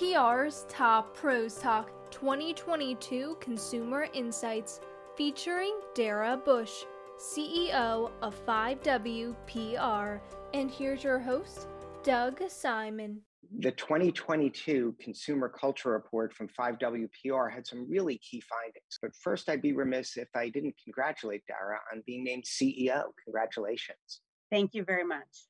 5WPR's Top Pros Talk 2022 Consumer Insights featuring Dara Busch, CEO of 5WPR. And here's your host, Doug Simon. The 2022 Consumer Culture Report from 5WPR had some really key findings. But first, I'd be remiss if I didn't congratulate Dara on being named CEO. Congratulations. Thank you very much.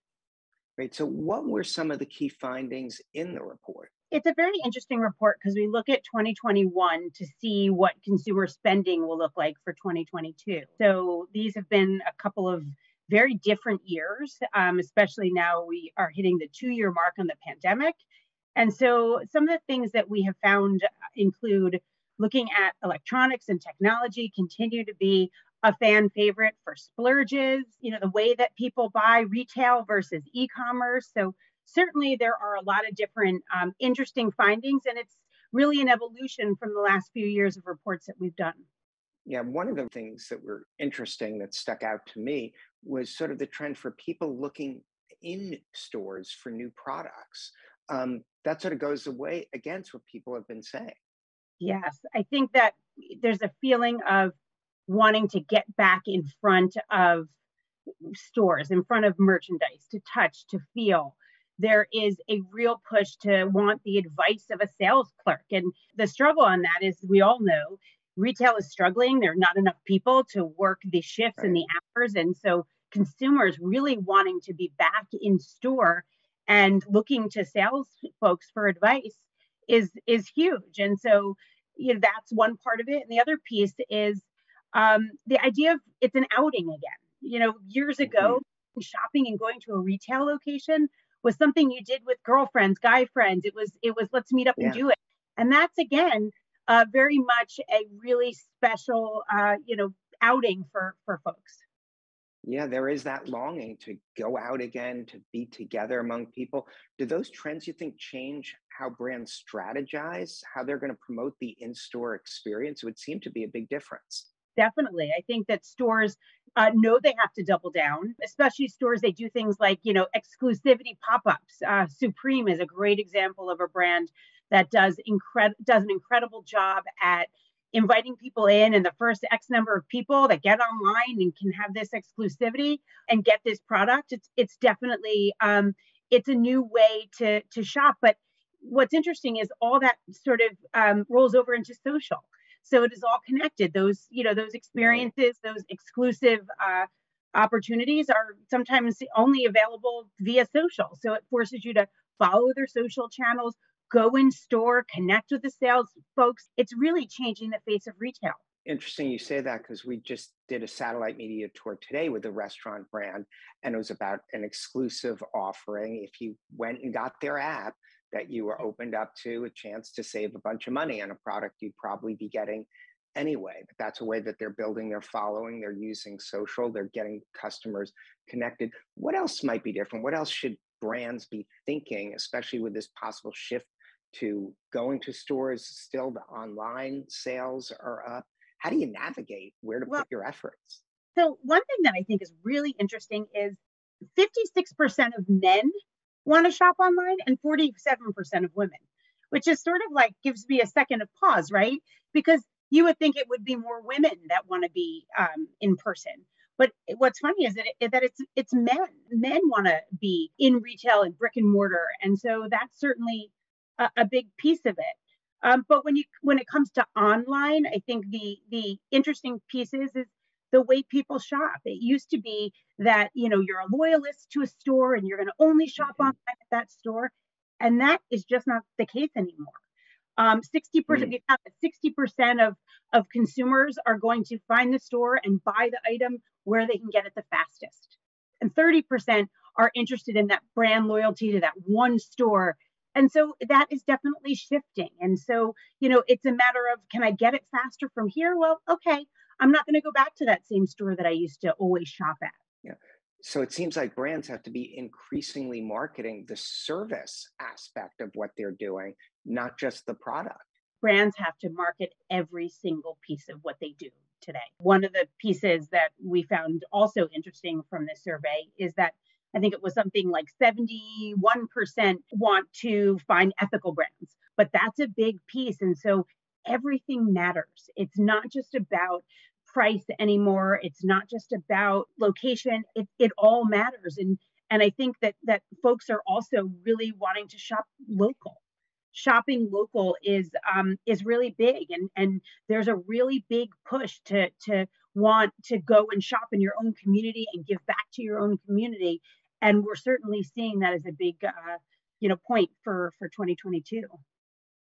Great. So, what were some of the key findings in the report? It's a very interesting report because we look at 2021 to see what consumer spending will look like for 2022. So, these have been a couple of very different years, um, especially now we are hitting the two year mark on the pandemic. And so, some of the things that we have found include looking at electronics and technology continue to be a fan favorite for splurges, you know, the way that people buy retail versus e commerce. So, certainly there are a lot of different um, interesting findings, and it's really an evolution from the last few years of reports that we've done. Yeah, one of the things that were interesting that stuck out to me was sort of the trend for people looking in stores for new products. Um, that sort of goes away against what people have been saying. Yes, I think that there's a feeling of wanting to get back in front of stores, in front of merchandise, to touch, to feel. There is a real push to want the advice of a sales clerk. And the struggle on that is we all know retail is struggling. There are not enough people to work the shifts right. and the hours. And so consumers really wanting to be back in store and looking to sales folks for advice is is huge. And so you know that's one part of it. And the other piece is um, the idea of it's an outing again. You know, years ago, mm-hmm. shopping and going to a retail location was something you did with girlfriends, guy friends. It was it was let's meet up yeah. and do it. And that's again uh, very much a really special uh, you know outing for for folks. Yeah, there is that longing to go out again, to be together among people. Do those trends you think change how brands strategize, how they're going to promote the in store experience? It would seem to be a big difference definitely. I think that stores uh, know they have to double down, especially stores. They do things like, you know, exclusivity pop-ups. Uh, Supreme is a great example of a brand that does incredible does an incredible job at inviting people in and the first x number of people that get online and can have this exclusivity and get this product it's it's definitely um, it's a new way to to shop but what's interesting is all that sort of um, rolls over into social so it is all connected. Those you know those experiences those exclusive uh, opportunities are sometimes only available via social. So it forces you to follow their social channels go in store connect with the sales folks. It's really changing the face of retail. Interesting you say that because we just did a satellite media tour today with a restaurant brand and it was about an exclusive offering. If you went and got their app that you were opened up to a chance to save a bunch of money on a product you'd probably be getting anyway. But that's a way that they're building their following. They're using social, they're getting customers connected. What else might be different? What else should brands be thinking, especially with this possible shift to going to stores? Still, the online sales are up. How do you navigate where to well, put your efforts? So, one thing that I think is really interesting is 56% of men want to shop online and 47% of women, which is sort of like gives me a second of pause, right? Because you would think it would be more women that want to be um, in person. But what's funny is that, it, that it's it's men. Men want to be in retail and brick and mortar, and so that's certainly a, a big piece of it. Um, but when you when it comes to online, I think the the interesting piece is is the way people shop. It used to be that, you know, you're a loyalist to a store and you're going to only shop mm-hmm. online at that store. And that is just not the case anymore. Um, 60%, mm. 60% of, of consumers are going to find the store and buy the item where they can get it the fastest. And 30% are interested in that brand loyalty to that one store. And so that is definitely shifting. And so, you know, it's a matter of can I get it faster from here? Well, okay, I'm not going to go back to that same store that I used to always shop at. Yeah. So it seems like brands have to be increasingly marketing the service aspect of what they're doing, not just the product. Brands have to market every single piece of what they do today. One of the pieces that we found also interesting from this survey is that I think it was something like 71% want to find ethical brands, but that's a big piece. And so everything matters. It's not just about price anymore. It's not just about location. It, it all matters. And and I think that that folks are also really wanting to shop local. Shopping local is um, is really big, and and there's a really big push to to want to go and shop in your own community and give back to your own community. And we're certainly seeing that as a big uh, you know point for for 2022.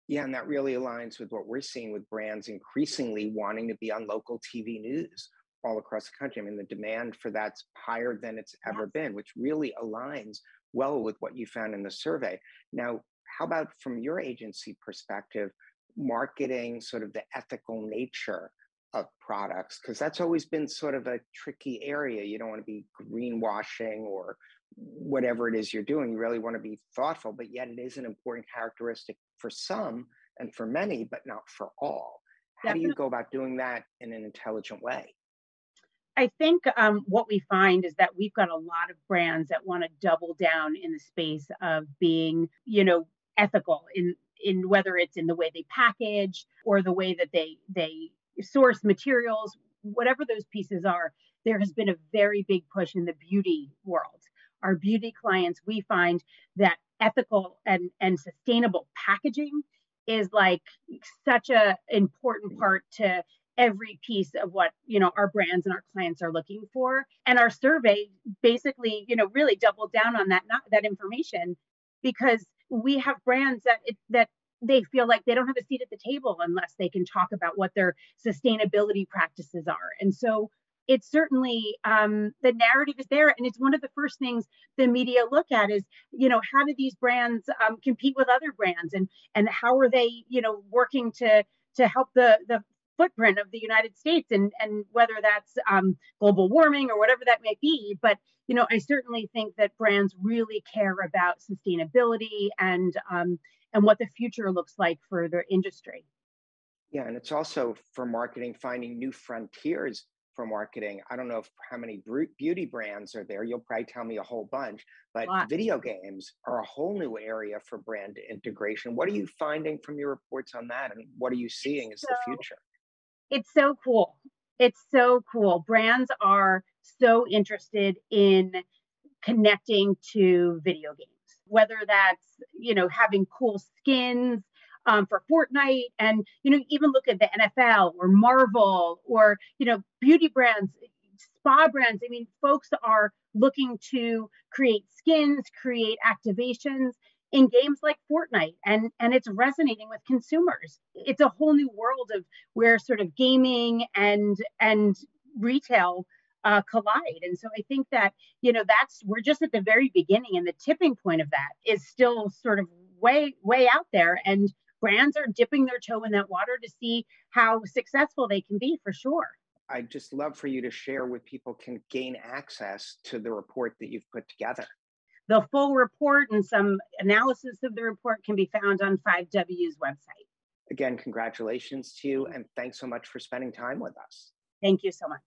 Yeah, and that really aligns with what we're seeing with brands increasingly wanting to be on local TV news all across the country. I mean, the demand for that's higher than it's ever been, which really aligns well with what you found in the survey. Now, how about from your agency perspective, marketing sort of the ethical nature of products? Because that's always been sort of a tricky area. You don't want to be greenwashing or whatever it is you're doing. You really want to be thoughtful, but yet it is an important characteristic for some and for many, but not for all. How Definitely. do you go about doing that in an intelligent way? I think um, what we find is that we've got a lot of brands that want to double down in the space of being, you know, ethical in in whether it's in the way they package or the way that they they source materials, whatever those pieces are. There has been a very big push in the beauty world. Our beauty clients, we find that ethical and, and sustainable packaging is like such a important mm. part to every piece of what you know our brands and our clients are looking for. And our survey basically you know really doubled down on that not that information because we have brands that it, that they feel like they don't have a seat at the table unless they can talk about what their sustainability practices are. And so it's certainly um, the narrative is there and it's one of the first things the media look at is you know how do these brands um, compete with other brands? And and how are they you know working to to help the the footprint of the united states? And and whether that's um, global warming or whatever that may be. But you know i certainly think that brands really care about sustainability and um, and what the future looks like for their industry. Yeah and it's also for marketing finding new frontiers for marketing. I don't know if, how many beauty brands are there. You'll probably tell me a whole bunch, but video games are a whole new area for brand integration. What are you finding from your reports on that, and what are you seeing as so, the future? It's so cool. It's so cool. Brands are so interested in connecting to video games, whether that's you know having cool skins um, for Fortnite, and you know even look at the NFL or Marvel or you know beauty brands, spa brands. I mean, folks are looking to create skins, create activations in games like Fortnite, and and it's resonating with consumers. It's a whole new world of where sort of gaming and and retail uh, collide. And so I think that, you know, that's, we're just at the very beginning and the tipping point of that is still sort of way, way out there. And brands are dipping their toe in that water to see how successful they can be for sure. I'd just love for you to share with people can gain access to the report that you've put together. The full report and some analysis of the report can be found on 5W's website. Again, congratulations to you and thanks so much for spending time with us. Thank you so much.